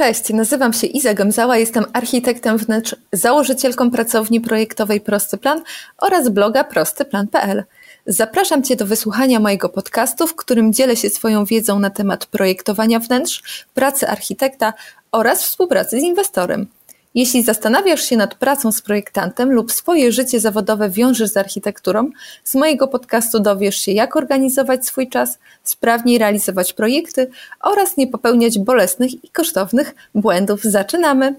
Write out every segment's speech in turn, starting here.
Cześć, nazywam się Iza Gemzała, jestem architektem wnętrz, założycielką pracowni projektowej Prosty Plan oraz bloga prostyplan.pl. Zapraszam Cię do wysłuchania mojego podcastu, w którym dzielę się swoją wiedzą na temat projektowania wnętrz, pracy architekta oraz współpracy z inwestorem. Jeśli zastanawiasz się nad pracą z projektantem lub swoje życie zawodowe wiążesz z architekturą, z mojego podcastu dowiesz się, jak organizować swój czas, sprawniej realizować projekty oraz nie popełniać bolesnych i kosztownych błędów. Zaczynamy!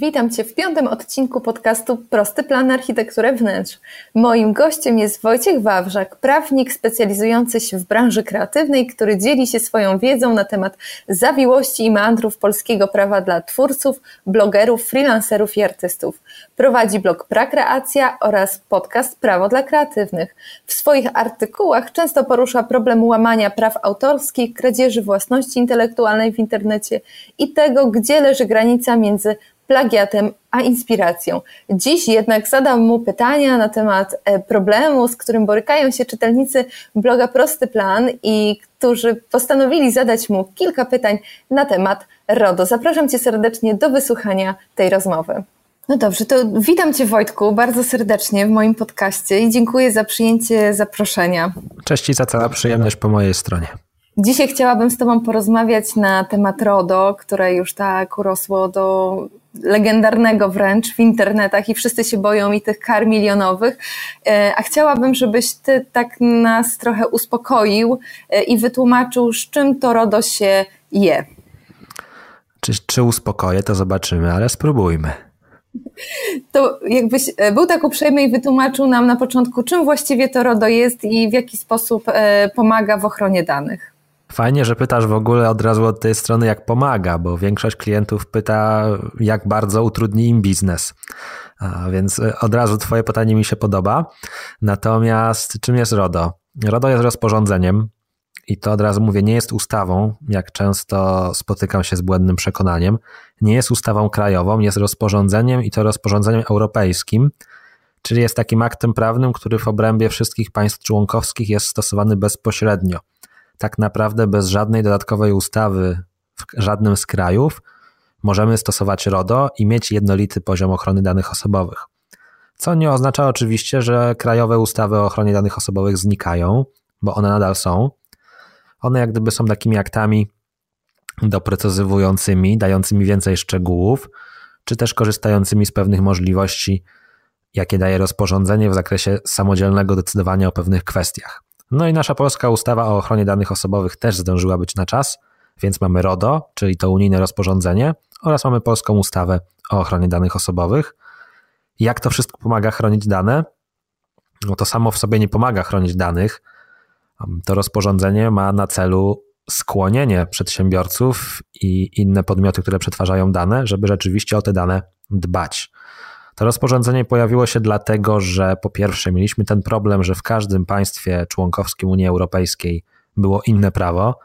Witam Cię w piątym odcinku podcastu Prosty Plan Architektury Wnętrz. Moim gościem jest Wojciech Wawrzak, prawnik specjalizujący się w branży kreatywnej, który dzieli się swoją wiedzą na temat zawiłości i meandrów polskiego prawa dla twórców, blogerów, freelancerów i artystów. Prowadzi blog Prakreacja oraz podcast Prawo dla Kreatywnych. W swoich artykułach często porusza problem łamania praw autorskich, kradzieży własności intelektualnej w internecie i tego, gdzie leży granica między plagiatem, a inspiracją. Dziś jednak zadam mu pytania na temat e, problemu, z którym borykają się czytelnicy bloga Prosty Plan i którzy postanowili zadać mu kilka pytań na temat RODO. Zapraszam Cię serdecznie do wysłuchania tej rozmowy. No dobrze, to witam Cię Wojtku bardzo serdecznie w moim podcaście i dziękuję za przyjęcie zaproszenia. Cześć i za cała przyjemność po mojej stronie. Dzisiaj chciałabym z Tobą porozmawiać na temat RODO, które już tak urosło do legendarnego wręcz w internetach i wszyscy się boją i tych kar milionowych. E, a chciałabym, żebyś Ty tak nas trochę uspokoił e, i wytłumaczył, z czym to RODO się je. Czy, czy uspokoję, to zobaczymy, ale spróbujmy. To jakbyś e, był tak uprzejmy i wytłumaczył nam na początku, czym właściwie to RODO jest i w jaki sposób pomaga w ochronie danych. Fajnie, że pytasz w ogóle od razu od tej strony, jak pomaga, bo większość klientów pyta, jak bardzo utrudni im biznes. A więc e, od razu Twoje pytanie mi się podoba. Natomiast czym jest RODO? RODO jest rozporządzeniem i to od razu mówię, nie jest ustawą, jak często spotykam się z błędnym przekonaniem. Nie jest ustawą krajową, jest rozporządzeniem i to rozporządzeniem europejskim, czyli jest takim aktem prawnym, który w obrębie wszystkich państw członkowskich jest stosowany bezpośrednio tak naprawdę bez żadnej dodatkowej ustawy w żadnym z krajów możemy stosować RODO i mieć jednolity poziom ochrony danych osobowych. Co nie oznacza oczywiście, że krajowe ustawy o ochronie danych osobowych znikają, bo one nadal są. One jak gdyby są takimi aktami doprecyzowującymi, dającymi więcej szczegółów, czy też korzystającymi z pewnych możliwości, jakie daje rozporządzenie w zakresie samodzielnego decydowania o pewnych kwestiach. No i nasza polska ustawa o ochronie danych osobowych też zdążyła być na czas, więc mamy RODO, czyli to unijne rozporządzenie, oraz mamy polską ustawę o ochronie danych osobowych. Jak to wszystko pomaga chronić dane? No to samo w sobie nie pomaga chronić danych. To rozporządzenie ma na celu skłonienie przedsiębiorców i inne podmioty, które przetwarzają dane, żeby rzeczywiście o te dane dbać. To rozporządzenie pojawiło się dlatego, że po pierwsze mieliśmy ten problem, że w każdym państwie członkowskim Unii Europejskiej było inne prawo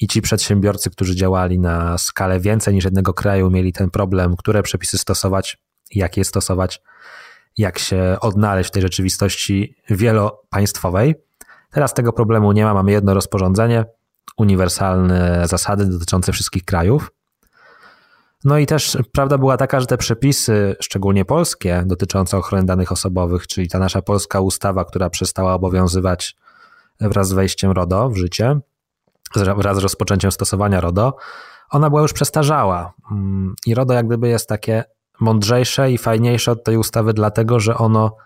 i ci przedsiębiorcy, którzy działali na skalę więcej niż jednego kraju, mieli ten problem, które przepisy stosować, jak je stosować, jak się odnaleźć w tej rzeczywistości wielopaństwowej. Teraz tego problemu nie ma, mamy jedno rozporządzenie, uniwersalne zasady dotyczące wszystkich krajów. No i też prawda była taka, że te przepisy, szczególnie polskie, dotyczące ochrony danych osobowych, czyli ta nasza polska ustawa, która przestała obowiązywać wraz z wejściem RODO w życie, wraz z rozpoczęciem stosowania RODO, ona była już przestarzała. Mm, I RODO jak gdyby jest takie mądrzejsze i fajniejsze od tej ustawy, dlatego że ono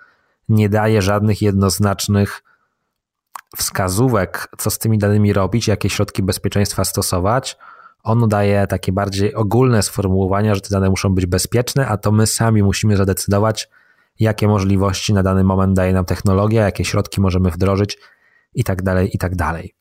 nie daje żadnych jednoznacznych wskazówek, co z tymi danymi robić, jakie środki bezpieczeństwa stosować ono daje takie bardziej ogólne sformułowania, że te dane muszą być bezpieczne, a to my sami musimy zadecydować, jakie możliwości na dany moment daje nam technologia, jakie środki możemy wdrożyć i tak dalej, i tak dalej.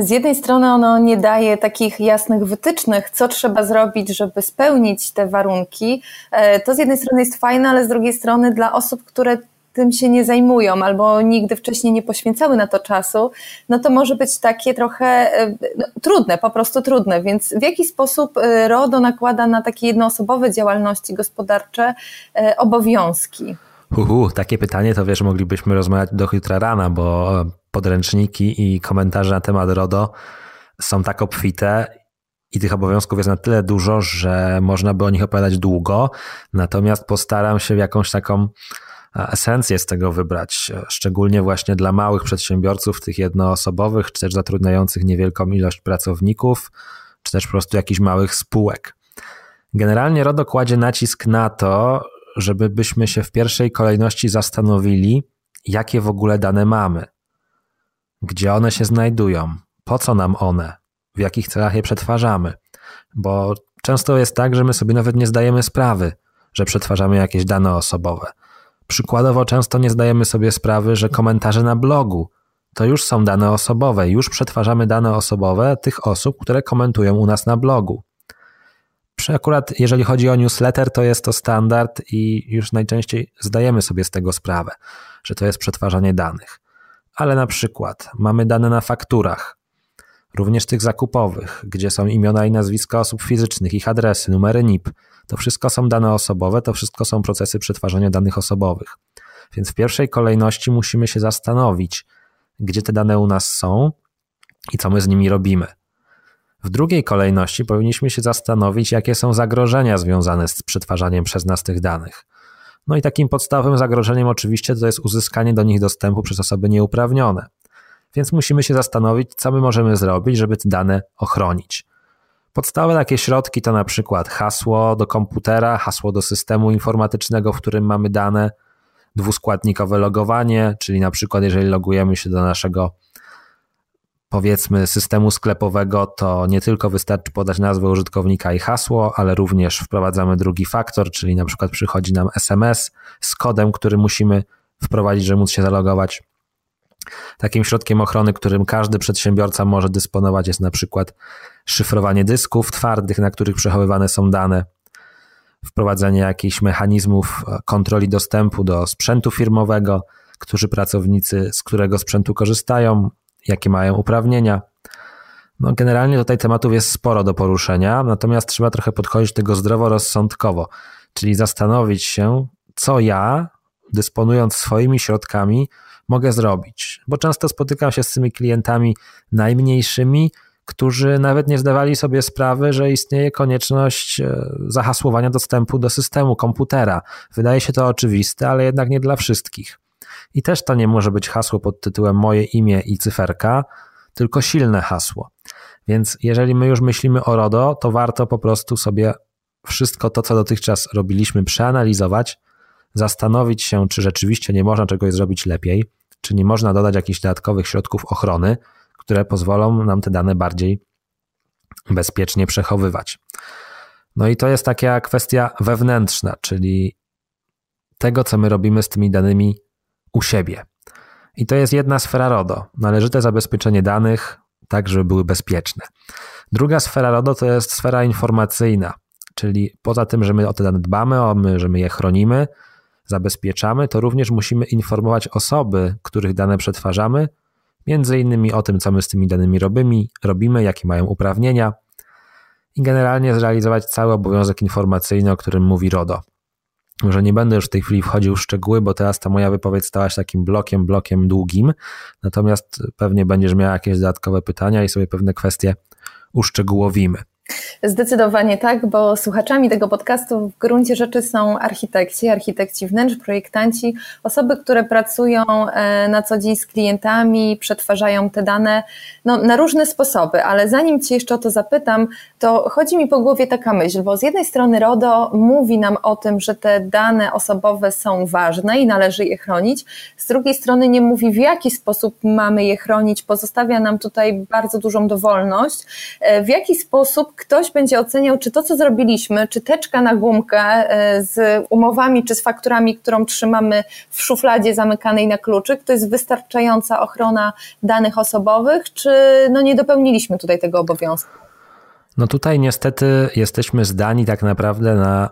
Z jednej strony ono nie daje takich jasnych wytycznych, co trzeba zrobić, żeby spełnić te warunki. E, to z jednej strony jest fajne, ale z drugiej strony dla osób, które tym się nie zajmują albo nigdy wcześniej nie poświęcały na to czasu, no to może być takie trochę e, no, trudne, po prostu trudne. Więc w jaki sposób e, RODO nakłada na takie jednoosobowe działalności gospodarcze e, obowiązki? Uhu, takie pytanie to wiesz, moglibyśmy rozmawiać do jutra rana, bo podręczniki i komentarze na temat RODO są tak obfite i tych obowiązków jest na tyle dużo, że można by o nich opowiadać długo. Natomiast postaram się jakąś taką esencję z tego wybrać, szczególnie właśnie dla małych przedsiębiorców, tych jednoosobowych, czy też zatrudniających niewielką ilość pracowników, czy też po prostu jakichś małych spółek. Generalnie RODO kładzie nacisk na to, żeby byśmy się w pierwszej kolejności zastanowili, jakie w ogóle dane mamy, gdzie one się znajdują, po co nam one, w jakich celach je przetwarzamy. Bo często jest tak, że my sobie nawet nie zdajemy sprawy, że przetwarzamy jakieś dane osobowe. Przykładowo często nie zdajemy sobie sprawy, że komentarze na blogu to już są dane osobowe, już przetwarzamy dane osobowe tych osób, które komentują u nas na blogu. Przy akurat jeżeli chodzi o newsletter, to jest to standard i już najczęściej zdajemy sobie z tego sprawę, że to jest przetwarzanie danych. Ale na przykład mamy dane na fakturach, również tych zakupowych, gdzie są imiona i nazwiska osób fizycznych, ich adresy, numery NIP. To wszystko są dane osobowe, to wszystko są procesy przetwarzania danych osobowych. Więc w pierwszej kolejności musimy się zastanowić, gdzie te dane u nas są i co my z nimi robimy. W drugiej kolejności powinniśmy się zastanowić, jakie są zagrożenia związane z przetwarzaniem przez nas tych danych. No i takim podstawowym zagrożeniem oczywiście to jest uzyskanie do nich dostępu przez osoby nieuprawnione. Więc musimy się zastanowić, co my możemy zrobić, żeby te dane ochronić. Podstawowe takie środki to na przykład hasło do komputera, hasło do systemu informatycznego, w którym mamy dane, dwuskładnikowe logowanie, czyli na przykład jeżeli logujemy się do naszego powiedzmy systemu sklepowego, to nie tylko wystarczy podać nazwę użytkownika i hasło, ale również wprowadzamy drugi faktor, czyli na przykład przychodzi nam SMS z kodem, który musimy wprowadzić, żeby móc się zalogować. Takim środkiem ochrony, którym każdy przedsiębiorca może dysponować, jest na przykład szyfrowanie dysków twardych, na których przechowywane są dane, wprowadzenie jakichś mechanizmów kontroli dostępu do sprzętu firmowego, którzy pracownicy z którego sprzętu korzystają, jakie mają uprawnienia. No, generalnie tutaj tematów jest sporo do poruszenia, natomiast trzeba trochę podchodzić do tego zdroworozsądkowo, czyli zastanowić się, co ja, dysponując swoimi środkami, mogę zrobić. Bo często spotykam się z tymi klientami najmniejszymi, którzy nawet nie zdawali sobie sprawy, że istnieje konieczność e, zahasłowania dostępu do systemu komputera. Wydaje się to oczywiste, ale jednak nie dla wszystkich. I też to nie może być hasło pod tytułem moje imię i cyferka, tylko silne hasło. Więc jeżeli my już myślimy o RODO, to warto po prostu sobie wszystko to, co dotychczas robiliśmy, przeanalizować, zastanowić się, czy rzeczywiście nie można czegoś zrobić lepiej, czy nie można dodać jakichś dodatkowych środków ochrony, które pozwolą nam te dane bardziej bezpiecznie przechowywać. No i to jest taka kwestia wewnętrzna, czyli tego, co my robimy z tymi danymi u siebie. I to jest jedna sfera RODO, należyte zabezpieczenie danych, tak żeby były bezpieczne. Druga sfera RODO to jest sfera informacyjna, czyli poza tym, że my o te dane dbamy, o my, że my je chronimy, zabezpieczamy, to również musimy informować osoby, których dane przetwarzamy, między innymi o tym, co my z tymi danymi robimy, robimy jakie mają uprawnienia i generalnie zrealizować cały obowiązek informacyjny, o którym mówi RODO. Może nie będę już w tej chwili wchodził w szczegóły, bo teraz ta moja wypowiedź stała się takim blokiem, blokiem długim. Natomiast pewnie będziesz miał jakieś dodatkowe pytania i sobie pewne kwestie uszczegółowimy. Zdecydowanie tak, bo słuchaczami tego podcastu w gruncie rzeczy są architekci, architekci wnętrz, projektanci, osoby, które pracują e, na co dzień z klientami, przetwarzają te dane no, na różne sposoby, ale zanim Cię jeszcze o to zapytam, to chodzi mi po głowie taka myśl, bo z jednej strony RODO mówi nam o tym, że te dane osobowe są ważne i należy je chronić, z drugiej strony nie mówi w jaki sposób mamy je chronić, pozostawia nam tutaj bardzo dużą dowolność, e, w jaki sposób ktoś będzie oceniał, czy to, co zrobiliśmy, czy teczka na gumkę e, z umowami czy z fakturami, którą trzymamy w szufladzie zamykanej na kluczyk, to jest wystarczająca ochrona danych osobowych, czy no nie dopełniliśmy tutaj tego obowiązku? No tutaj niestety jesteśmy zdani tak naprawdę na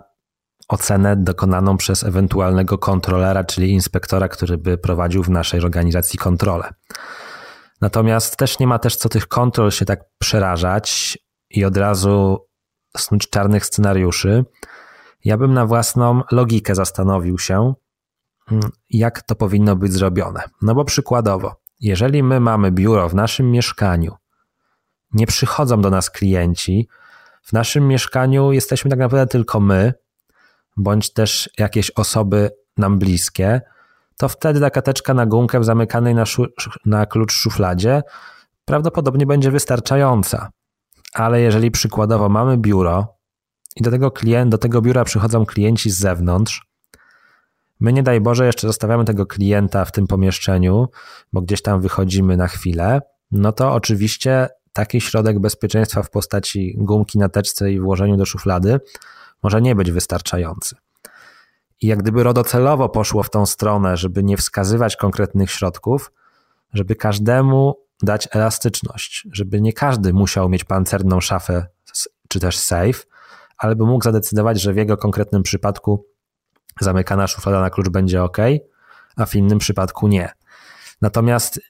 ocenę dokonaną przez ewentualnego kontrolera, czyli inspektora, który by prowadził w naszej organizacji kontrolę. Natomiast też nie ma też co tych kontrol się tak przerażać i od razu snuć czarnych scenariuszy. Ja bym na własną logikę zastanowił się, mm, jak to powinno być zrobione. No bo przykładowo, jeżeli my mamy biuro w naszym mieszkaniu, nie przychodzą do nas klienci, w naszym mieszkaniu jesteśmy tak naprawdę tylko my, bądź też jakieś osoby nam bliskie, to wtedy taka teczka na gumkę zamykanej na, na klucz szufladzie prawdopodobnie będzie wystarczająca. Ale jeżeli przykładowo mamy biuro i do tego, klient, do tego biura przychodzą klienci z zewnątrz, my nie daj Boże jeszcze zostawiamy tego klienta w tym pomieszczeniu, bo gdzieś tam wychodzimy na chwilę, no to oczywiście taki środek bezpieczeństwa w postaci gumki na teczce i włożeniu do szuflady może nie być wystarczający. I jak gdyby RODO celowo poszło w tą stronę, żeby nie wskazywać konkretnych środków, żeby każdemu dać elastyczność, żeby nie każdy musiał mieć pancerną szafę czy też safe, ale by mógł zadecydować, że w jego konkretnym przypadku zamykana szuflada na klucz będzie ok, a w innym przypadku nie. Natomiast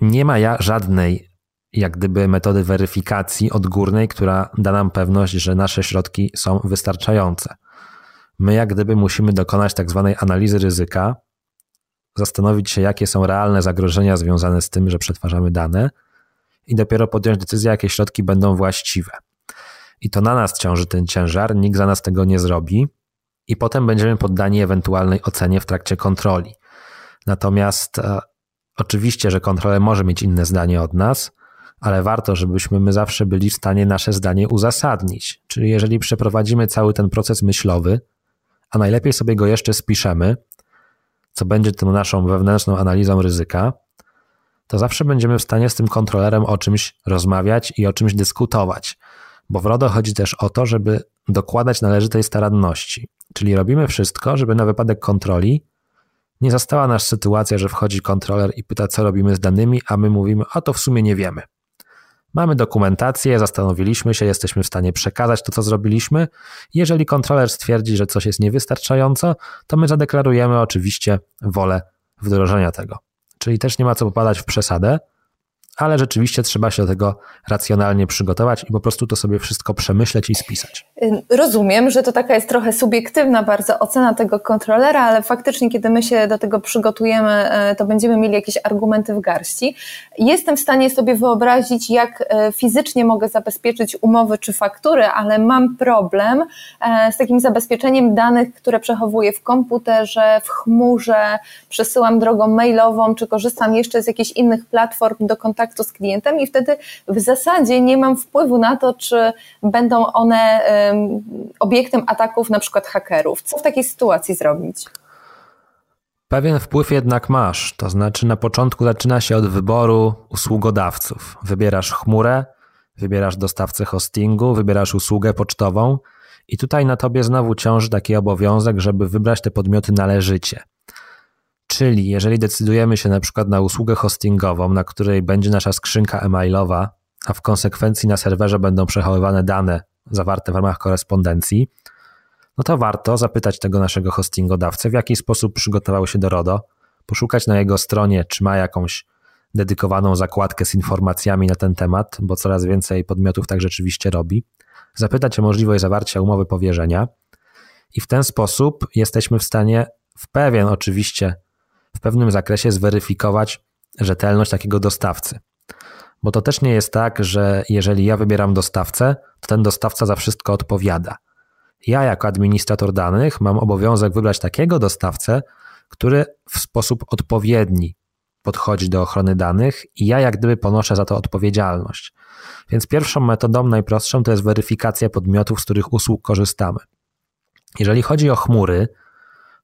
nie ma ja żadnej jak gdyby metody weryfikacji odgórnej, która da nam pewność, że nasze środki są wystarczające. My jak gdyby musimy dokonać tak zwanej analizy ryzyka, zastanowić się, jakie są realne zagrożenia związane z tym, że przetwarzamy dane i dopiero podjąć decyzję, jakie środki będą właściwe. I to na nas ciąży ten ciężar, nikt za nas tego nie zrobi i potem będziemy poddani ewentualnej ocenie w trakcie kontroli. Natomiast e, oczywiście, że kontroler może mieć inne zdanie od nas, ale warto, żebyśmy my zawsze byli w stanie nasze zdanie uzasadnić. Czyli jeżeli przeprowadzimy cały ten proces myślowy, a najlepiej sobie go jeszcze spiszemy, co będzie tą naszą wewnętrzną analizą ryzyka, to zawsze będziemy w stanie z tym kontrolerem o czymś rozmawiać i o czymś dyskutować. Bo w RODO chodzi też o to, żeby dokładać należytej staranności. Czyli robimy wszystko, żeby na wypadek kontroli nie zastała nas sytuacja, że wchodzi kontroler i pyta, co robimy z danymi, a my mówimy, a to w sumie nie wiemy. Mamy dokumentację, zastanowiliśmy się, jesteśmy w stanie przekazać to, co zrobiliśmy. Jeżeli kontroler stwierdzi, że coś jest niewystarczająco, to my zadeklarujemy oczywiście wolę wdrożenia tego. Czyli też nie ma co popadać w przesadę, ale rzeczywiście trzeba się do tego racjonalnie przygotować i po prostu to sobie wszystko przemyśleć i spisać. Rozumiem, że to taka jest trochę subiektywna bardzo ocena tego kontrolera, ale faktycznie, kiedy my się do tego przygotujemy, e, to będziemy mieli jakieś argumenty w garści. Jestem w stanie sobie wyobrazić, jak e, fizycznie mogę zabezpieczyć umowy czy faktury, ale mam problem e, z takim zabezpieczeniem danych, które przechowuję w komputerze, w chmurze, przesyłam drogą mailową, czy korzystam jeszcze z jakichś innych platform do kontaktu kontaktu z klientem i wtedy w zasadzie nie mam wpływu na to, czy będą one obiektem ataków na przykład hakerów. Co w takiej sytuacji zrobić? Pewien wpływ jednak masz, to znaczy na początku zaczyna się od wyboru usługodawców. Wybierasz chmurę, wybierasz dostawcę hostingu, wybierasz usługę pocztową i tutaj na tobie znowu ciąży taki obowiązek, żeby wybrać te podmioty należycie. Czyli jeżeli decydujemy się na przykład na usługę hostingową, na której będzie nasza skrzynka e-mailowa, a w konsekwencji na serwerze będą przechowywane dane zawarte w ramach korespondencji, no to warto zapytać tego naszego hostingodawcę, w jaki sposób przygotował się do RODO, poszukać na jego stronie, czy ma jakąś dedykowaną zakładkę z informacjami na ten temat, bo coraz więcej podmiotów tak rzeczywiście robi, zapytać o możliwość zawarcia umowy powierzenia i w ten sposób jesteśmy w stanie w pewien oczywiście w pewnym zakresie zweryfikować rzetelność takiego dostawcy. Bo to też nie jest tak, że jeżeli ja wybieram dostawcę, to ten dostawca za wszystko odpowiada. Ja, jako administrator danych, mam obowiązek wybrać takiego dostawcę, który w sposób odpowiedni podchodzi do ochrony danych i ja, jak gdyby, ponoszę za to odpowiedzialność. Więc pierwszą metodą, najprostszą, to jest weryfikacja podmiotów, z których usług korzystamy. Jeżeli chodzi o chmury,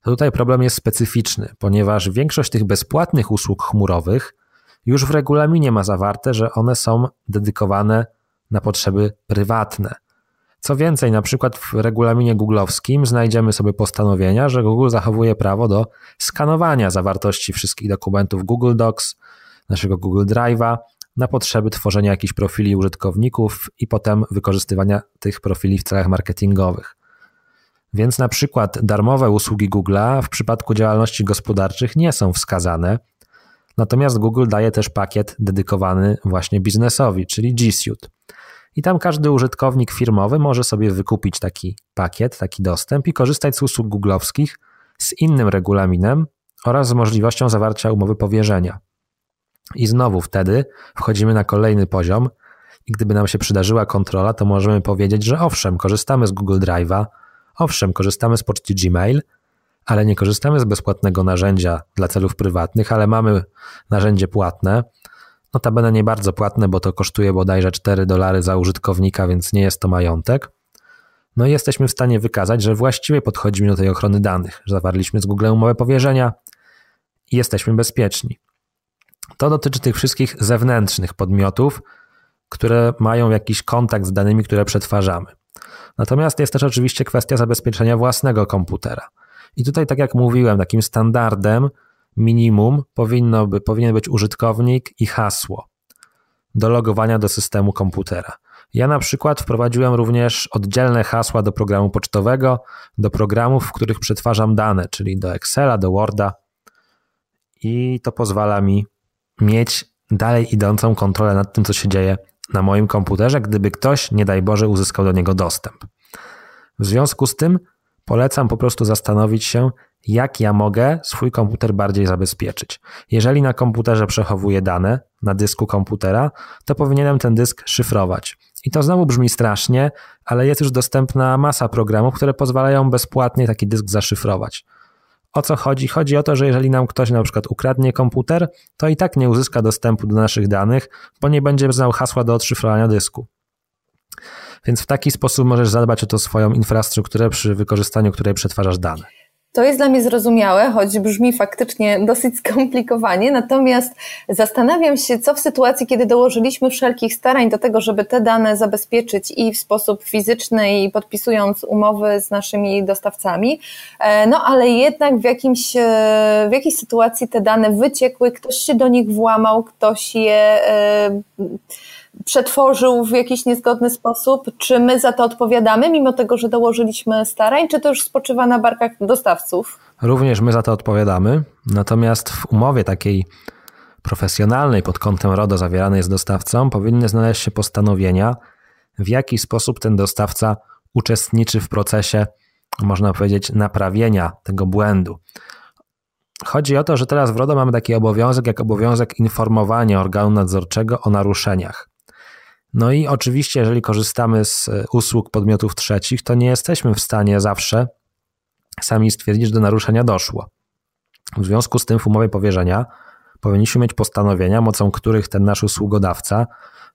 to tutaj problem jest specyficzny, ponieważ większość tych bezpłatnych usług chmurowych już w regulaminie ma zawarte, że one są dedykowane na potrzeby prywatne. Co więcej, na przykład w regulaminie googlowskim znajdziemy sobie postanowienia, że Google zachowuje prawo do skanowania zawartości wszystkich dokumentów Google Docs, naszego Google Drive'a, na potrzeby tworzenia jakichś profili użytkowników i potem wykorzystywania tych profili w celach marketingowych. Więc na przykład darmowe usługi Google'a w przypadku działalności gospodarczych nie są wskazane, natomiast Google daje też pakiet dedykowany właśnie biznesowi, czyli G Suite. I tam każdy użytkownik firmowy może sobie wykupić taki pakiet, taki dostęp i korzystać z usług googlowskich z innym regulaminem oraz z możliwością zawarcia umowy powierzenia. I znowu wtedy wchodzimy na kolejny poziom i gdyby nam się przydarzyła kontrola, to możemy powiedzieć, że owszem, korzystamy z Google Drive'a, owszem, korzystamy z poczty Gmail, ale nie korzystamy z bezpłatnego narzędzia dla celów prywatnych, ale mamy narzędzie płatne, notabene nie bardzo płatne, bo to kosztuje bodajże 4 dolary za użytkownika, więc nie jest to majątek. No i jesteśmy w stanie wykazać, że właściwie podchodzimy do tej ochrony danych, że zawarliśmy z Google umowę powierzenia i jesteśmy bezpieczni. To dotyczy tych wszystkich zewnętrznych podmiotów, które mają jakiś kontakt z danymi, które przetwarzamy. Natomiast jest też oczywiście kwestia zabezpieczenia własnego komputera. I tutaj, tak jak mówiłem, takim standardem minimum powinno by, powinien być użytkownik i hasło do logowania do systemu komputera. Ja na przykład wprowadziłem również oddzielne hasła do programu pocztowego, do programów, w których przetwarzam dane, czyli do Excela, do Worda i to pozwala mi mieć dalej idącą kontrolę nad tym, co się dzieje na moim komputerze, gdyby ktoś, nie daj Boże, uzyskał do niego dostęp. W związku z tym polecam po prostu zastanowić się, jak ja mogę swój komputer bardziej zabezpieczyć. Jeżeli na komputerze przechowuję dane, na dysku komputera, to powinienem ten dysk szyfrować. I to znowu brzmi strasznie, ale jest już dostępna masa programów, które pozwalają bezpłatnie taki dysk zaszyfrować. O co chodzi? Chodzi o to, że jeżeli nam ktoś na przykład ukradnie komputer, to i tak nie uzyska dostępu do naszych danych, bo nie będzie znał hasła do odszyfrowania dysku. Więc w taki sposób możesz zadbać o to swoją infrastrukturę, przy wykorzystaniu której przetwarzasz dane. To jest dla mnie zrozumiałe, choć brzmi faktycznie dosyć skomplikowanie. Natomiast zastanawiam się, co w sytuacji, kiedy dołożyliśmy wszelkich starań do tego, żeby te dane zabezpieczyć i w sposób fizyczny, i podpisując umowy z naszymi dostawcami, e, no ale jednak w, jakimś, e, w jakiejś sytuacji te dane wyciekły, ktoś się do nich włamał, ktoś je e, przetworzył w jakiś niezgodny sposób, czy my za to odpowiadamy, mimo tego, że dołożyliśmy starań, czy to już spoczywa na barkach dostawców? Również my za to odpowiadamy, natomiast w umowie takiej profesjonalnej pod kątem RODO zawieranej z dostawcą powinny znaleźć się postanowienia, w jaki sposób ten dostawca uczestniczy w procesie, można powiedzieć, naprawienia tego błędu. Chodzi o to, że teraz w RODO mamy taki obowiązek, jak obowiązek informowania organu nadzorczego o naruszeniach. No i oczywiście, jeżeli korzystamy z e, usług podmiotów trzecich, to nie jesteśmy w stanie zawsze sami stwierdzić, że do naruszenia doszło. W związku z tym w umowie powierzenia powinniśmy mieć postanowienia, mocą których ten nasz usługodawca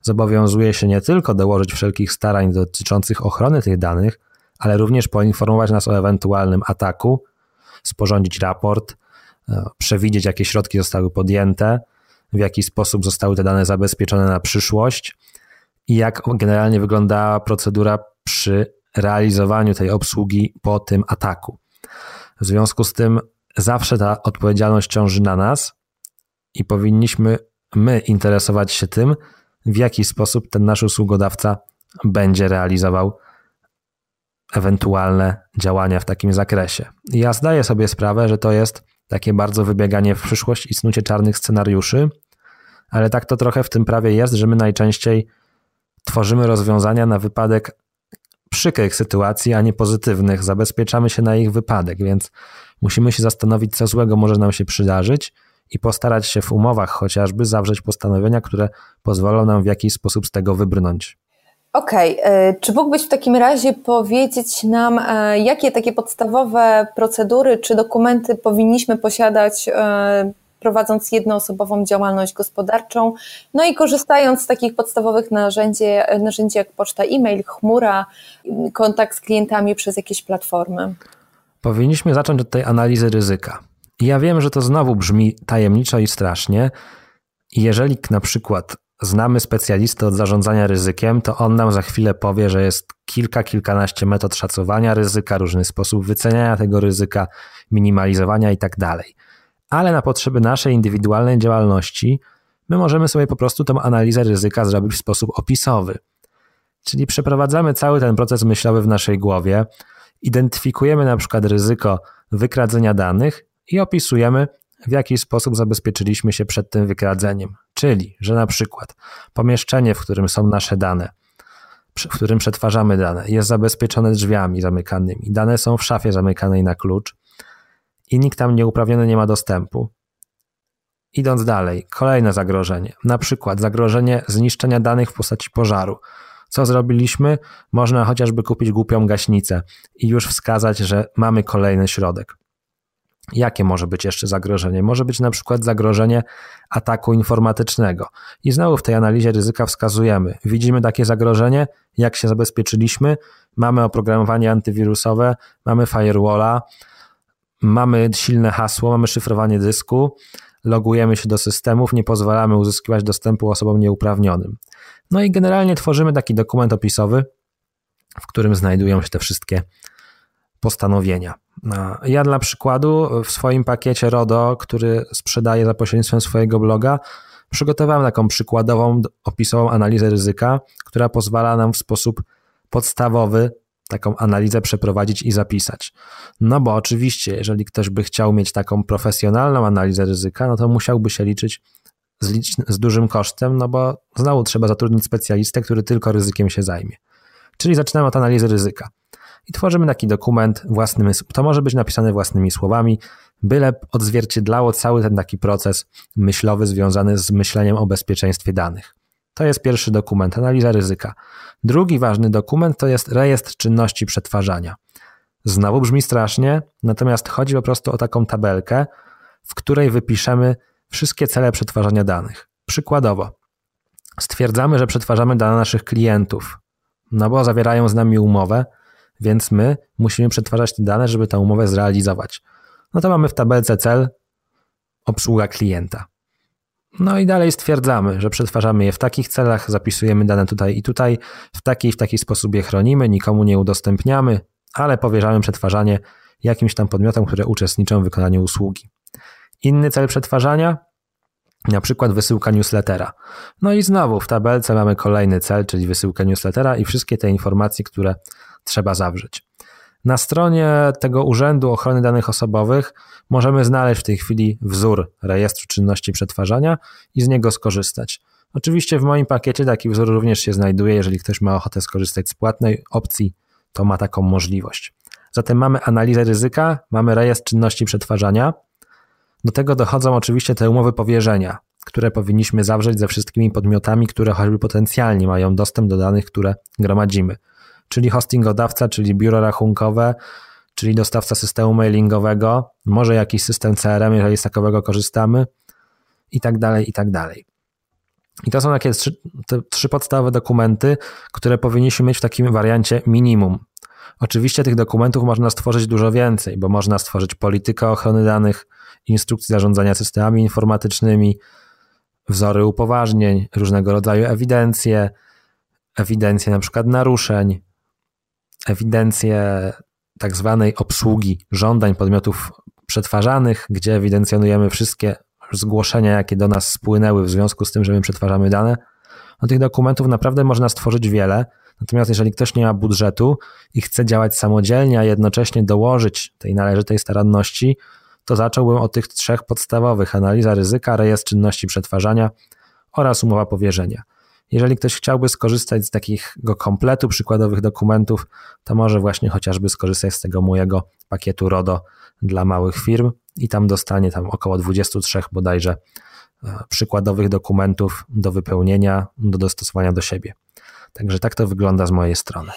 zobowiązuje się nie tylko dołożyć wszelkich starań dotyczących ochrony tych danych, ale również poinformować nas o ewentualnym ataku, sporządzić raport, e, przewidzieć, jakie środki zostały podjęte, w jaki sposób zostały te dane zabezpieczone na przyszłość i jak generalnie wygląda procedura przy realizowaniu tej obsługi po tym ataku. W związku z tym zawsze ta odpowiedzialność ciąży na nas i powinniśmy my interesować się tym, w jaki sposób ten nasz usługodawca będzie realizował ewentualne działania w takim zakresie. Ja zdaję sobie sprawę, że to jest takie bardzo wybieganie w przyszłość i snucie czarnych scenariuszy, ale tak to trochę w tym prawie jest, że my najczęściej Tworzymy rozwiązania na wypadek przykrych sytuacji, a nie pozytywnych. Zabezpieczamy się na ich wypadek, więc musimy się zastanowić, co złego może nam się przydarzyć i postarać się w umowach chociażby zawrzeć postanowienia, które pozwolą nam w jakiś sposób z tego wybrnąć. Okej, okay. Czy mógłbyś w takim razie powiedzieć nam, e, jakie takie podstawowe procedury czy dokumenty powinniśmy posiadać e, prowadząc jednoosobową działalność gospodarczą, no i korzystając z takich podstawowych narzędzi, narzędzi jak poczta e-mail, chmura, kontakt z klientami przez jakieś platformy. Powinniśmy zacząć od tej analizy ryzyka. Ja wiem, że to znowu brzmi tajemniczo i strasznie. Jeżeli na przykład znamy specjalistę od zarządzania ryzykiem, to on nam za chwilę powie, że jest kilka, kilkanaście metod szacowania ryzyka, różny sposób wyceniania tego ryzyka, minimalizowania i tak dalej ale na potrzeby naszej indywidualnej działalności my możemy sobie po prostu tą analizę ryzyka zrobić w sposób opisowy. Czyli przeprowadzamy cały ten proces myślowy w naszej głowie, identyfikujemy na przykład ryzyko wykradzenia danych i opisujemy, w jaki sposób zabezpieczyliśmy się przed tym wykradzeniem. Czyli, że na przykład pomieszczenie, w którym są nasze dane, w którym przetwarzamy dane, jest zabezpieczone drzwiami zamykanymi, dane są w szafie zamykanej na klucz, i nikt tam nieuprawniony nie ma dostępu. Idąc dalej, kolejne zagrożenie, na przykład zagrożenie zniszczenia danych w postaci pożaru. Co zrobiliśmy? Można chociażby kupić głupią gaśnicę i już wskazać, że mamy kolejny środek. Jakie może być jeszcze zagrożenie? Może być na przykład zagrożenie ataku informatycznego. I znowu w tej analizie ryzyka wskazujemy, widzimy takie zagrożenie, jak się zabezpieczyliśmy, mamy oprogramowanie antywirusowe, mamy firewalla, mamy silne hasło, mamy szyfrowanie dysku, logujemy się do systemów, nie pozwalamy uzyskiwać dostępu osobom nieuprawnionym. No i generalnie tworzymy taki dokument opisowy, w którym znajdują się te wszystkie postanowienia. Ja dla przykładu w swoim pakiecie RODO, który sprzedaję za pośrednictwem swojego bloga, przygotowałem taką przykładową, opisową analizę ryzyka, która pozwala nam w sposób podstawowy taką analizę przeprowadzić i zapisać. No bo oczywiście, jeżeli ktoś by chciał mieć taką profesjonalną analizę ryzyka, no to musiałby się liczyć z, z dużym kosztem, no bo znowu trzeba zatrudnić specjalistę, który tylko ryzykiem się zajmie. Czyli zaczynamy od analizy ryzyka i tworzymy taki dokument własnymi, to może być napisane własnymi słowami, byle odzwierciedlało cały ten taki proces myślowy związany z myśleniem o bezpieczeństwie danych. To jest pierwszy dokument, analiza ryzyka. Drugi ważny dokument to jest rejestr czynności przetwarzania. Znowu brzmi strasznie, natomiast chodzi po prostu o taką tabelkę, w której wypiszemy wszystkie cele przetwarzania danych. Przykładowo, stwierdzamy, że przetwarzamy dane naszych klientów, no bo zawierają z nami umowę, więc my musimy przetwarzać te dane, żeby tę umowę zrealizować. No to mamy w tabelce cel obsługa klienta. No i dalej stwierdzamy, że przetwarzamy je w takich celach, zapisujemy dane tutaj i tutaj, w taki i w taki sposób je chronimy, nikomu nie udostępniamy, ale powierzamy przetwarzanie jakimś tam podmiotom, które uczestniczą w wykonaniu usługi. Inny cel przetwarzania, na przykład wysyłka newslettera. No i znowu w tabelce mamy kolejny cel, czyli wysyłka newslettera i wszystkie te informacje, które trzeba zawrzeć. Na stronie tego Urzędu Ochrony Danych Osobowych możemy znaleźć w tej chwili wzór rejestru czynności przetwarzania i z niego skorzystać. Oczywiście w moim pakiecie taki wzór również się znajduje. Jeżeli ktoś ma ochotę skorzystać z płatnej opcji, to ma taką możliwość. Zatem mamy analizę ryzyka, mamy rejestr czynności przetwarzania. Do tego dochodzą oczywiście te umowy powierzenia, które powinniśmy zawrzeć ze wszystkimi podmiotami, które choćby potencjalnie mają dostęp do danych, które gromadzimy czyli hostingodawca, czyli biuro rachunkowe, czyli dostawca systemu mailingowego, może jakiś system CRM, jeżeli z takowego korzystamy i tak dalej, i tak dalej. I to są takie trzy, trzy podstawowe dokumenty, które powinniśmy mieć w takim wariancie minimum. Oczywiście tych dokumentów można stworzyć dużo więcej, bo można stworzyć politykę ochrony danych, instrukcje zarządzania systemami informatycznymi, wzory upoważnień, różnego rodzaju ewidencje, ewidencje na przykład naruszeń, ewidencję tak zwanej obsługi żądań podmiotów przetwarzanych, gdzie ewidencjonujemy wszystkie zgłoszenia, jakie do nas spłynęły w związku z tym, że my przetwarzamy dane. No, tych dokumentów naprawdę można stworzyć wiele. Natomiast jeżeli ktoś nie ma budżetu i chce działać samodzielnie, a jednocześnie dołożyć tej należytej staranności, to zacząłbym od tych trzech podstawowych: analiza ryzyka, rejestr czynności przetwarzania oraz umowa powierzenia. Jeżeli ktoś chciałby skorzystać z takiego kompletu przykładowych dokumentów, to może właśnie chociażby skorzystać z tego mojego pakietu RODO dla małych firm i tam dostanie tam około 23 bodajże e, przykładowych dokumentów do wypełnienia, do dostosowania do siebie. Także tak to wygląda z mojej strony.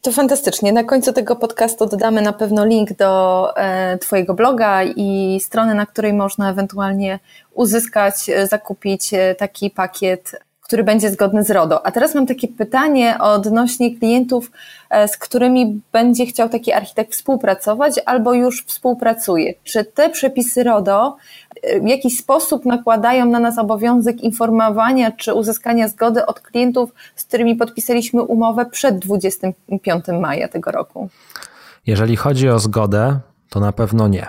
To fantastycznie. Na końcu tego podcastu dodamy na pewno link do e, Twojego bloga i strony, na której można ewentualnie uzyskać, e, zakupić taki pakiet który będzie zgodny z RODO. A teraz mam takie pytanie odnośnie klientów, e, z którymi będzie chciał taki architekt współpracować albo już współpracuje. Czy te przepisy RODO e, w jakiś sposób nakładają na nas obowiązek informowania czy uzyskania zgody od klientów, z którymi podpisaliśmy umowę przed 25 maja tego roku? Jeżeli chodzi o zgodę, to na pewno nie.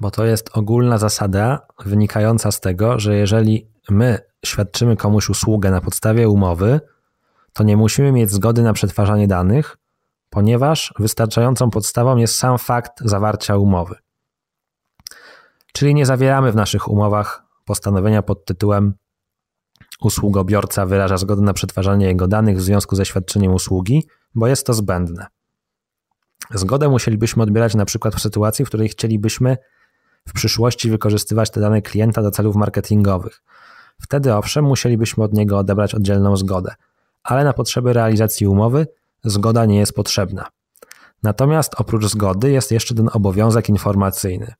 Bo to jest ogólna zasada wynikająca z tego, że jeżeli my świadczymy komuś usługę na podstawie umowy, to nie musimy mieć zgody na przetwarzanie danych, ponieważ wystarczającą podstawą jest sam fakt zawarcia umowy. Czyli nie zawieramy w naszych umowach postanowienia pod tytułem usługobiorca wyraża zgodę na przetwarzanie jego danych w związku ze świadczeniem usługi, bo jest to zbędne. Zgodę musielibyśmy odbierać na przykład w sytuacji, w której chcielibyśmy w przyszłości wykorzystywać te dane klienta do celów marketingowych. Wtedy owszem, musielibyśmy od niego odebrać oddzielną zgodę, ale na potrzeby realizacji umowy zgoda nie jest potrzebna. Natomiast oprócz zgody jest jeszcze ten obowiązek informacyjny.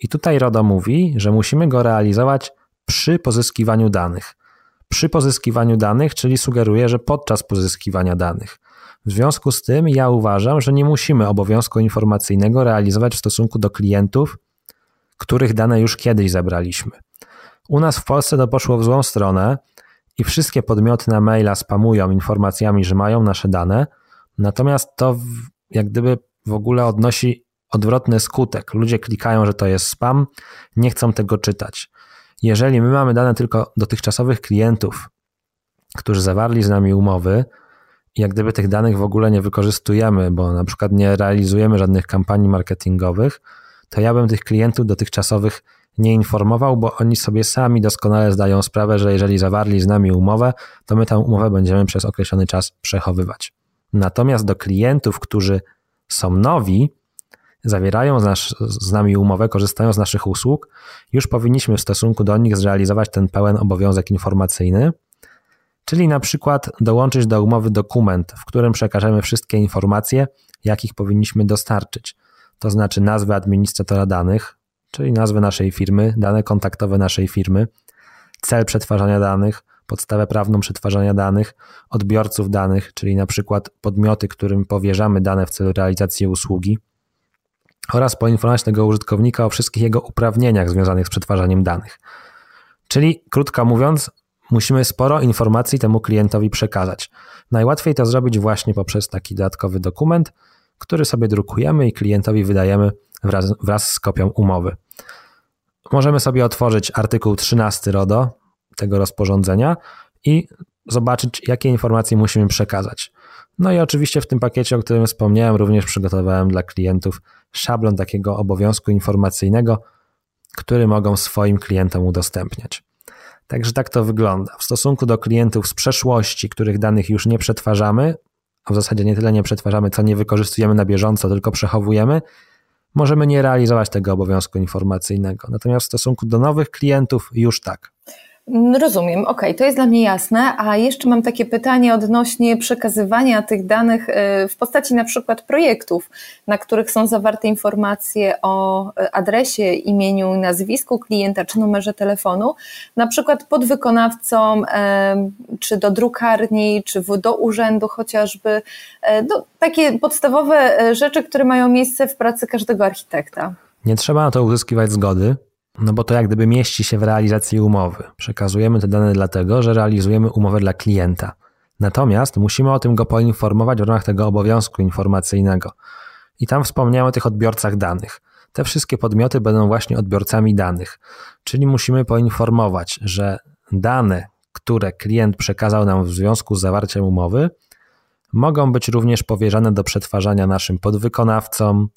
I tutaj RODO mówi, że musimy go realizować przy pozyskiwaniu danych. Przy pozyskiwaniu danych, czyli sugeruje, że podczas pozyskiwania danych. W związku z tym ja uważam, że nie musimy obowiązku informacyjnego realizować w stosunku do klientów, których dane już kiedyś zebraliśmy. U nas w Polsce to poszło w złą stronę i wszystkie podmioty na maila spamują informacjami, że mają nasze dane, natomiast to jak gdyby w ogóle odnosi odwrotny skutek. Ludzie klikają, że to jest spam, nie chcą tego czytać. Jeżeli my mamy dane tylko dotychczasowych klientów, którzy zawarli z nami umowy, i jak gdyby tych danych w ogóle nie wykorzystujemy, bo na przykład nie realizujemy żadnych kampanii marketingowych, to ja bym tych klientów dotychczasowych nie informował, bo oni sobie sami doskonale zdają sprawę, że jeżeli zawarli z nami umowę, to my tę umowę będziemy przez określony czas przechowywać. Natomiast do klientów, którzy są nowi, zawierają z, nasz, z nami umowę, korzystają z naszych usług, już powinniśmy w stosunku do nich zrealizować ten pełen obowiązek informacyjny, czyli na przykład dołączyć do umowy dokument, w którym przekażemy wszystkie informacje, jakich powinniśmy dostarczyć. To znaczy nazwę administratora danych, czyli nazwę naszej firmy, dane kontaktowe naszej firmy, cel przetwarzania danych, podstawę prawną przetwarzania danych, odbiorców danych, czyli na przykład podmioty, którym powierzamy dane w celu realizacji usługi, oraz poinformować tego użytkownika o wszystkich jego uprawnieniach związanych z przetwarzaniem danych. Czyli, krótko mówiąc, musimy sporo informacji temu klientowi przekazać. Najłatwiej to zrobić właśnie poprzez taki dodatkowy dokument, który sobie drukujemy i klientowi wydajemy wraz, wraz z kopią umowy. Możemy sobie otworzyć artykuł 13 RODO tego rozporządzenia i zobaczyć, jakie informacje musimy przekazać. No i oczywiście w tym pakiecie, o którym wspomniałem, również przygotowałem dla klientów szablon takiego obowiązku informacyjnego, który mogą swoim klientom udostępniać. Także tak to wygląda. W stosunku do klientów z przeszłości, których danych już nie przetwarzamy, a w zasadzie nie tyle nie przetwarzamy, co nie wykorzystujemy na bieżąco, tylko przechowujemy, możemy nie realizować tego obowiązku informacyjnego. Natomiast w stosunku do nowych klientów już tak. Rozumiem, okej, okay, to jest dla mnie jasne. A jeszcze mam takie pytanie odnośnie przekazywania tych danych y, w postaci na przykład projektów, na których są zawarte informacje o y, adresie, imieniu i nazwisku klienta czy numerze telefonu, na przykład podwykonawcom, czy do drukarni, czy do urzędu chociażby. No, takie podstawowe rzeczy, które mają miejsce w pracy każdego architekta. Nie trzeba na to uzyskiwać zgody. No bo to jak gdyby mieści się w realizacji umowy. Przekazujemy te dane dlatego, że realizujemy umowę dla klienta. Natomiast musimy o tym go poinformować w ramach tego obowiązku informacyjnego. I tam wspomniałem o tych odbiorcach danych. Te wszystkie podmioty będą właśnie odbiorcami danych, czyli musimy poinformować, że dane, które klient przekazał nam w związku z zawarciem umowy, mogą być również powierzane do przetwarzania naszym podwykonawcom,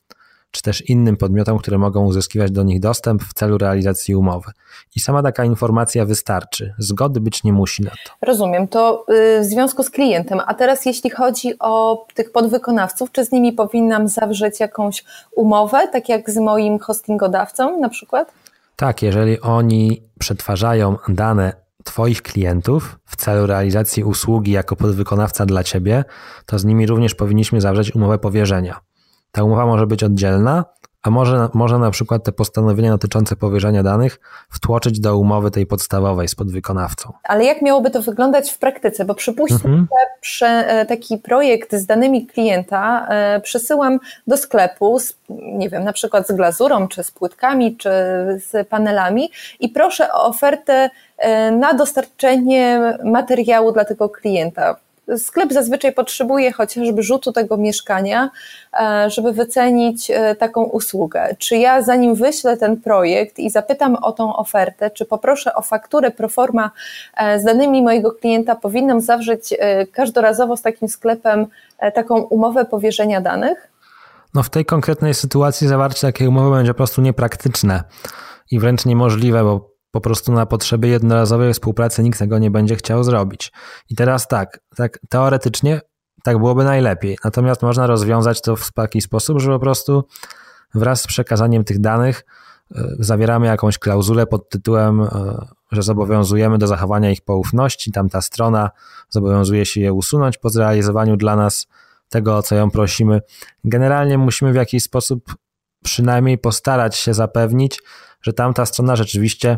czy też innym podmiotom, które mogą uzyskiwać do nich dostęp w celu realizacji umowy. I sama taka informacja wystarczy. Zgody być nie musi na to. Rozumiem. To y, w związku z klientem. A teraz jeśli chodzi o tych podwykonawców, czy z nimi powinnam zawrzeć jakąś umowę, tak jak z moim hostingodawcą na przykład? Tak, jeżeli oni przetwarzają dane Twoich klientów w celu realizacji usługi jako podwykonawca dla Ciebie, to z nimi również powinniśmy zawrzeć umowę powierzenia. Ta umowa może być oddzielna, a może, może na przykład te postanowienia dotyczące powierzenia danych wtłoczyć do umowy tej podstawowej z podwykonawcą. Ale jak miałoby to wyglądać w praktyce? Bo przypuśćmy, mhm. że prze, e, taki projekt z danymi klienta e, przesyłam do sklepu, z, nie wiem, na przykład z glazurą, czy z płytkami, czy z panelami i proszę o ofertę e, na dostarczenie materiału dla tego klienta Sklep zazwyczaj potrzebuje chociażby rzutu tego mieszkania, e, żeby wycenić e, taką usługę. Czy ja zanim wyślę ten projekt i zapytam o tą ofertę, czy poproszę o fakturę proforma e, z danymi mojego klienta, powinnam zawrzeć każdorazowo z takim sklepem taką umowę powierzenia danych? No w tej konkretnej sytuacji zawarcie takiej umowy będzie po prostu niepraktyczne i wręcz niemożliwe, bo po prostu na potrzeby jednorazowej współpracy nikt tego nie będzie chciał zrobić. I teraz tak, tak teoretycznie tak byłoby najlepiej. Natomiast można rozwiązać to w taki sposób, że po prostu wraz z przekazaniem tych danych e, zawieramy jakąś klauzulę pod tytułem, e, że zobowiązujemy do zachowania ich poufności. Tamta strona zobowiązuje się je usunąć po zrealizowaniu dla nas tego, o co ją prosimy. Generalnie musimy w jakiś sposób przynajmniej postarać się zapewnić, że tamta strona rzeczywiście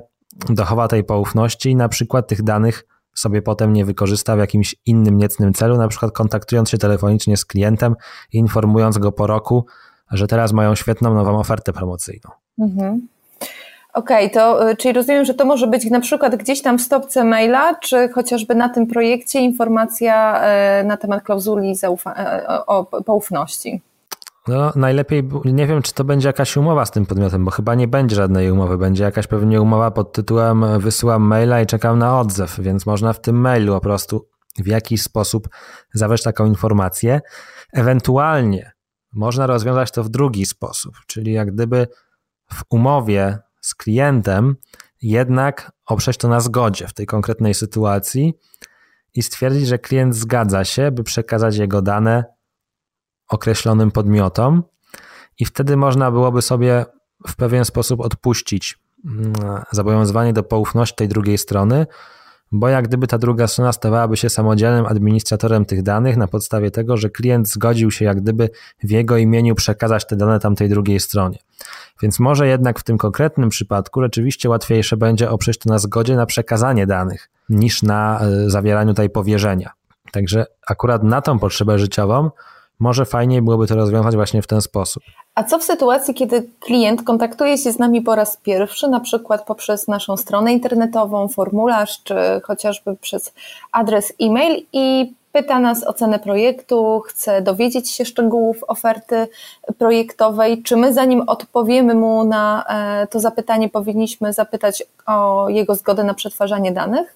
dochowa tej poufności i na przykład tych danych sobie potem nie wykorzysta w jakimś innym niecnym celu, na przykład kontaktując się telefonicznie z klientem i informując go po roku, że teraz mają świetną nową ofertę promocyjną. Mhm. Okej, okay, to y, czyli rozumiem, że to może być na przykład gdzieś tam w stopce maila, czy chociażby na tym projekcie informacja y, na temat klauzuli zaufa- y, o poufności. No, najlepiej, nie wiem, czy to będzie jakaś umowa z tym podmiotem, bo chyba nie będzie żadnej umowy. Będzie jakaś pewnie umowa pod tytułem wysyłam maila i czekam na odzew, więc można w tym mailu po prostu w jakiś sposób zawrzeć taką informację. Ewentualnie można rozwiązać to w drugi sposób, czyli jak gdyby w umowie z klientem jednak oprzeć to na zgodzie w tej konkretnej sytuacji i stwierdzić, że klient zgadza się, by przekazać jego dane określonym podmiotom, i wtedy można byłoby sobie w pewien sposób odpuścić mm, zobowiązywanie do poufności tej drugiej strony, bo jak gdyby ta druga strona stawałaby się samodzielnym administratorem tych danych na podstawie tego, że klient zgodził się jak gdyby w jego imieniu przekazać te dane tamtej drugiej stronie. Więc może jednak w tym konkretnym przypadku rzeczywiście łatwiejsze będzie oprzeć to na zgodzie na przekazanie danych niż na e, zawieraniu tej powierzenia. Także akurat na tą potrzebę życiową może fajniej byłoby to rozwiązać właśnie w ten sposób. A co w sytuacji, kiedy klient kontaktuje się z nami po raz pierwszy, na przykład poprzez naszą stronę internetową, formularz, czy chociażby przez adres e-mail i pyta nas o cenę projektu, chce dowiedzieć się szczegółów oferty projektowej. Czy my, zanim odpowiemy mu na e, to zapytanie, powinniśmy zapytać o jego zgodę na przetwarzanie danych?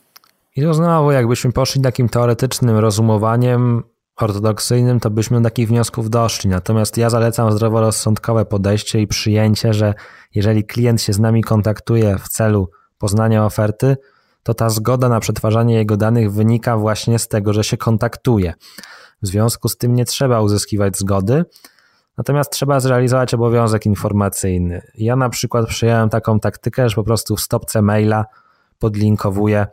I to znowu, jakbyśmy poszli takim teoretycznym rozumowaniem, ortodoksyjnym, to byśmy do takich wniosków doszli. Natomiast ja zalecam zdroworozsądkowe podejście i przyjęcie, że jeżeli klient się z nami kontaktuje w celu poznania oferty, to ta zgoda na przetwarzanie jego danych wynika właśnie z tego, że się kontaktuje. W związku z tym nie trzeba uzyskiwać zgody, natomiast trzeba zrealizować obowiązek informacyjny. Ja na przykład przyjąłem taką taktykę, że po prostu w stopce maila podlinkowuję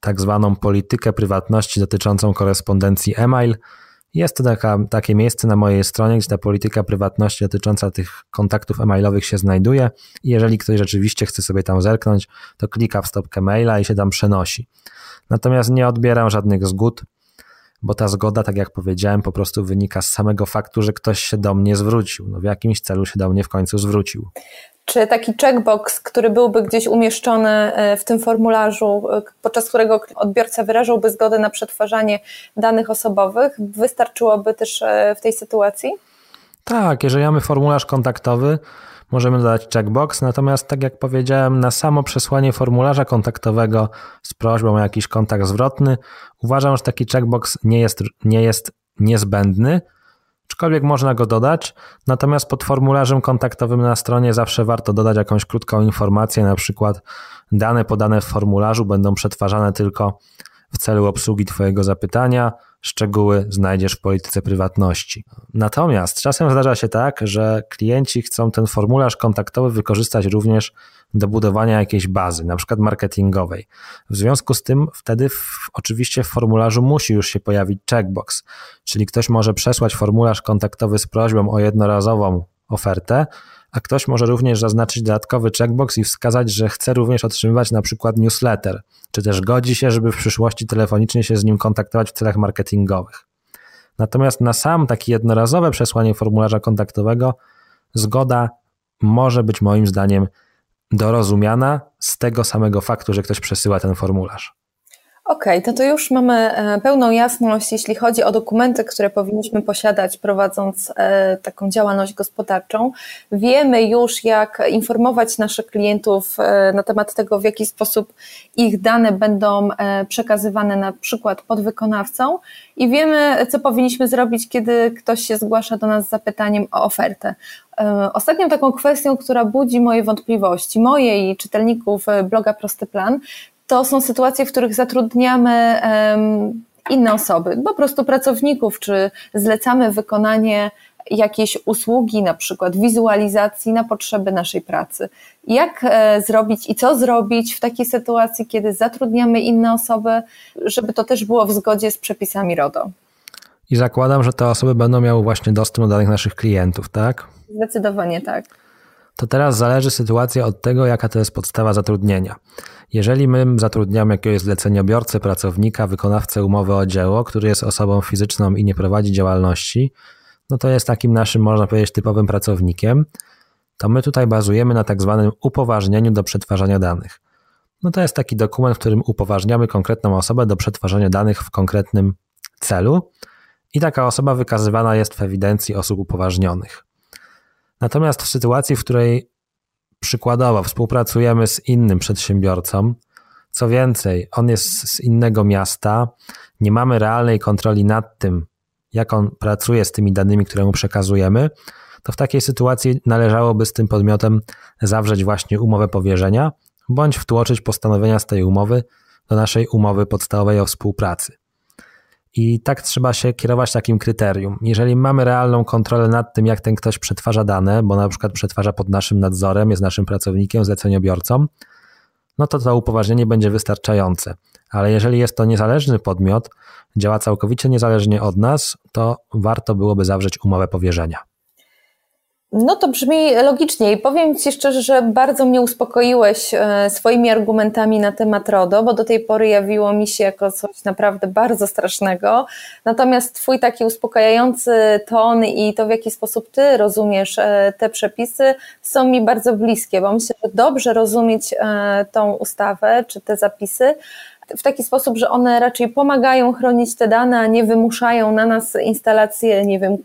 tak zwaną politykę prywatności dotyczącą korespondencji e-mail. Jest to taka, takie miejsce na mojej stronie, gdzie ta polityka prywatności dotycząca tych kontaktów e-mailowych się znajduje i jeżeli ktoś rzeczywiście chce sobie tam zerknąć, to klika w stopkę maila i się tam przenosi. Natomiast nie odbieram żadnych zgód, bo ta zgoda, tak jak powiedziałem, po prostu wynika z samego faktu, że ktoś się do mnie zwrócił. No w jakimś celu się do mnie w końcu zwrócił. Czy taki checkbox, który byłby gdzieś umieszczony e, w tym formularzu, e, podczas którego odbiorca wyrażałby zgodę na przetwarzanie danych osobowych, wystarczyłoby też e, w tej sytuacji? Tak, jeżeli mamy formularz kontaktowy, możemy dodać checkbox, natomiast tak jak powiedziałem, na samo przesłanie formularza kontaktowego z prośbą o jakiś kontakt zwrotny, uważam, że taki checkbox nie jest, nie jest niezbędny, aczkolwiek można go dodać, natomiast pod formularzem kontaktowym na stronie zawsze warto dodać jakąś krótką informację, na przykład dane podane w formularzu będą przetwarzane tylko w celu obsługi Twojego zapytania, szczegóły znajdziesz w polityce prywatności. Natomiast czasem zdarza się tak, że klienci chcą ten formularz kontaktowy wykorzystać również do budowania jakiejś bazy, na przykład marketingowej. W związku z tym wtedy w, oczywiście w formularzu musi już się pojawić checkbox, czyli ktoś może przesłać formularz kontaktowy z prośbą o jednorazową ofertę, a ktoś może również zaznaczyć dodatkowy checkbox i wskazać, że chce również otrzymywać na przykład newsletter, czy też godzi się, żeby w przyszłości telefonicznie się z nim kontaktować w celach marketingowych. Natomiast na sam takie jednorazowe przesłanie formularza kontaktowego zgoda może być moim zdaniem dorozumiana z tego samego faktu, że ktoś przesyła ten formularz. Okej, okay, to to już mamy e, pełną jasność, jeśli chodzi o dokumenty, które powinniśmy posiadać prowadząc e, taką działalność gospodarczą. Wiemy już, jak informować naszych klientów e, na temat tego, w jaki sposób ich dane będą przekazywane na przykład podwykonawcą i wiemy, co powinniśmy zrobić, kiedy ktoś się zgłasza do nas z zapytaniem o ofertę. Ostatnią taką kwestią, która budzi moje wątpliwości, moje i czytelników bloga Prosty Plan, to są sytuacje, w których zatrudniamy inne osoby, po prostu pracowników, czy zlecamy wykonanie jakiejś usługi, na przykład wizualizacji na potrzeby naszej pracy. Jak e, zrobić i co zrobić w takiej sytuacji, kiedy zatrudniamy inne osoby, żeby to też było w zgodzie z przepisami RODO? I zakładam, że te osoby będą miały właśnie dostęp do danych naszych klientów, tak? Zdecydowanie tak. To teraz zależy sytuacja od tego, jaka to jest podstawa zatrudnienia. Jeżeli my zatrudniamy jakiegoś zleceniobiorcę, pracownika, wykonawcę umowy o dzieło, który jest osobą fizyczną i nie prowadzi działalności, no to jest takim naszym, można powiedzieć, typowym pracownikiem, to my tutaj bazujemy na tak zwanym upoważnieniu do przetwarzania danych. No to jest taki dokument, w którym upoważniamy konkretną osobę do przetwarzania danych w konkretnym celu i taka osoba wykazywana jest w ewidencji osób upoważnionych. Natomiast w sytuacji, w której przykładowo współpracujemy z innym przedsiębiorcą, co więcej, on jest z innego miasta, nie mamy realnej kontroli nad tym, jak on pracuje z tymi danymi, które mu przekazujemy, to w takiej sytuacji należałoby z tym podmiotem zawrzeć właśnie umowę powierzenia bądź wtłoczyć postanowienia z tej umowy do naszej umowy podstawowej o współpracy. I tak trzeba się kierować takim kryterium. Jeżeli mamy realną kontrolę nad tym, jak ten ktoś przetwarza dane, bo na przykład przetwarza pod naszym nadzorem, jest naszym pracownikiem, zleceniobiorcą, no to to upoważnienie będzie wystarczające. Ale jeżeli jest to niezależny podmiot, działa całkowicie niezależnie od nas, to warto byłoby zawrzeć umowę powierzenia. No to brzmi logicznie i powiem Ci szczerze, że bardzo mnie uspokoiłeś e, swoimi argumentami na temat RODO, bo do tej pory jawiło mi się jako coś naprawdę bardzo strasznego. Natomiast Twój taki uspokajający ton i to, w jaki sposób Ty rozumiesz e, te przepisy, są mi bardzo bliskie, bo myślę, że dobrze rozumieć e, tą ustawę czy te zapisy, w taki sposób, że one raczej pomagają chronić te dane, a nie wymuszają na nas instalację, nie wiem,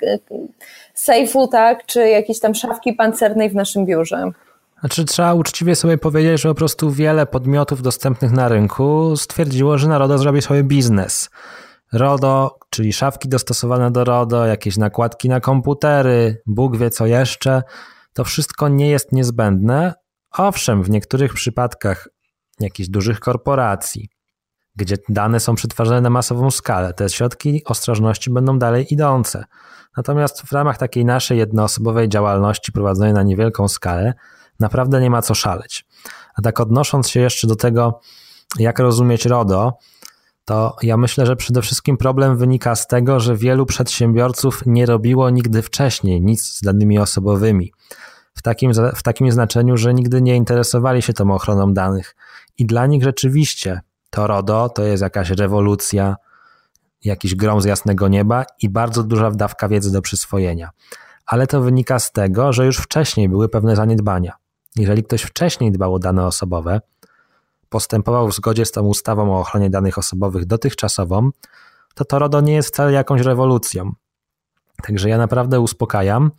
sejfu, tak, czy jakiejś tam szafki pancernej w naszym biurze. Znaczy, trzeba uczciwie sobie powiedzieć, że po prostu wiele podmiotów dostępnych na rynku stwierdziło, że na RODO zrobi sobie biznes. RODO, czyli szafki dostosowane do RODO, jakieś nakładki na komputery, Bóg wie co jeszcze, to wszystko nie jest niezbędne. Owszem, w niektórych przypadkach jakichś dużych korporacji, gdzie dane są przetwarzane na masową skalę, te środki ostrożności będą dalej idące. Natomiast w ramach takiej naszej jednoosobowej działalności prowadzonej na niewielką skalę, naprawdę nie ma co szaleć. A tak odnosząc się jeszcze do tego, jak rozumieć RODO, to ja myślę, że przede wszystkim problem wynika z tego, że wielu przedsiębiorców nie robiło nigdy wcześniej nic z danymi osobowymi. W takim, w takim znaczeniu, że nigdy nie interesowali się tą ochroną danych. I dla nich rzeczywiście to RODO to jest jakaś rewolucja, jakiś grom z jasnego nieba i bardzo duża dawka wiedzy do przyswojenia. Ale to wynika z tego, że już wcześniej były pewne zaniedbania. Jeżeli ktoś wcześniej dbał o dane osobowe, postępował w zgodzie z tą ustawą o ochronie danych osobowych dotychczasową, to to RODO nie jest wcale jakąś rewolucją. Także ja naprawdę uspokajam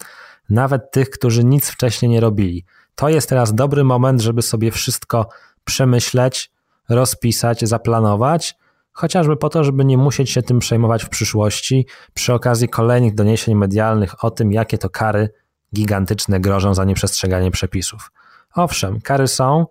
nawet tych, którzy nic wcześniej nie robili. To jest teraz dobry moment, żeby sobie wszystko przemyśleć, rozpisać, zaplanować, chociażby po to, żeby nie musieć się tym przejmować w przyszłości przy okazji kolejnych doniesień medialnych o tym, jakie to kary gigantyczne grożą za nieprzestrzeganie przepisów. Owszem, kary są,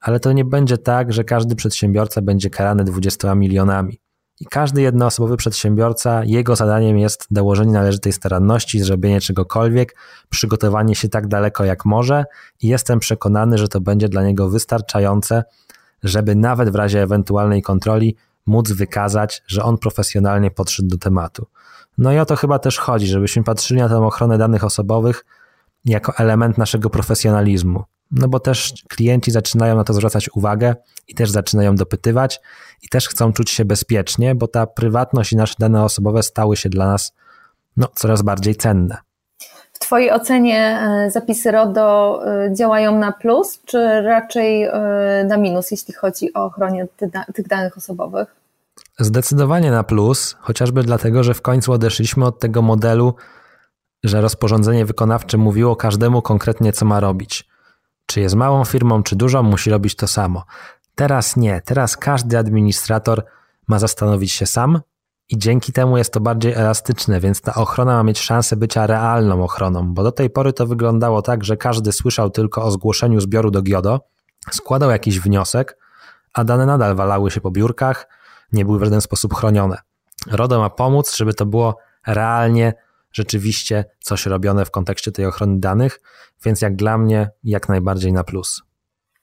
ale to nie będzie tak, że każdy przedsiębiorca będzie karany 20 milionami. I każdy jednoosobowy przedsiębiorca, jego zadaniem jest dołożenie należytej staranności, zrobienie czegokolwiek, przygotowanie się tak daleko jak może i jestem przekonany, że to będzie dla niego wystarczające, żeby nawet w razie ewentualnej kontroli móc wykazać, że on profesjonalnie podszedł do tematu. No i o to chyba też chodzi, żebyśmy patrzyli na tę ochronę danych osobowych jako element naszego profesjonalizmu. No bo też klienci zaczynają na to zwracać uwagę i też zaczynają dopytywać i też chcą czuć się bezpiecznie, bo ta prywatność i nasze dane osobowe stały się dla nas no, coraz bardziej cenne. W Twojej ocenie e, zapisy RODO e, działają na plus, czy raczej e, na minus, jeśli chodzi o ochronę tych danych osobowych? Zdecydowanie na plus, chociażby dlatego, że w końcu odeszliśmy od tego modelu, że rozporządzenie wykonawcze mówiło każdemu konkretnie, co ma robić. Czy jest małą firmą, czy dużą, musi robić to samo. Teraz nie. Teraz każdy administrator ma zastanowić się sam, i dzięki temu jest to bardziej elastyczne, więc ta ochrona ma mieć szansę bycia realną ochroną, bo do tej pory to wyglądało tak, że każdy słyszał tylko o zgłoszeniu zbioru do GIODO, składał jakiś wniosek, a dane nadal walały się po biurkach, nie były w żaden sposób chronione. RODO ma pomóc, żeby to było realnie, rzeczywiście coś robione w kontekście tej ochrony danych, więc jak dla mnie, jak najbardziej na plus.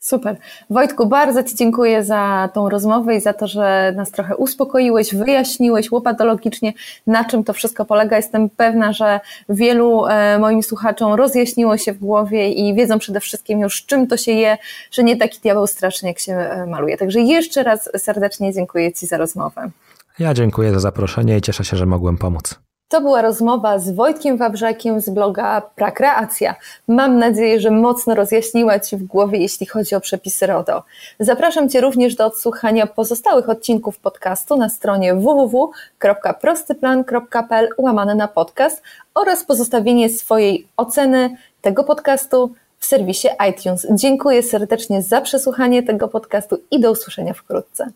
Super. Wojtku, bardzo Ci dziękuję za tą rozmowę i za to, że nas trochę uspokoiłeś, wyjaśniłeś łopatologicznie, na czym to wszystko polega. Jestem pewna, że wielu e, moim słuchaczom rozjaśniło się w głowie i wiedzą przede wszystkim już, czym to się je, że nie taki diabeł straszny, jak się e, maluje. Także jeszcze raz serdecznie dziękuję Ci za rozmowę. Ja dziękuję za zaproszenie i cieszę się, że mogłem pomóc. To była rozmowa z Wojtkiem Wawrzakiem z bloga Prakreacja. Mam nadzieję, że mocno rozjaśniła Ci w głowie, jeśli chodzi o przepisy RODO. Zapraszam Cię również do odsłuchania pozostałych odcinków podcastu na stronie www.prostyplan.pl łamane na podcast oraz pozostawienie swojej oceny tego podcastu w serwisie iTunes. Dziękuję serdecznie za przesłuchanie tego podcastu i do usłyszenia wkrótce.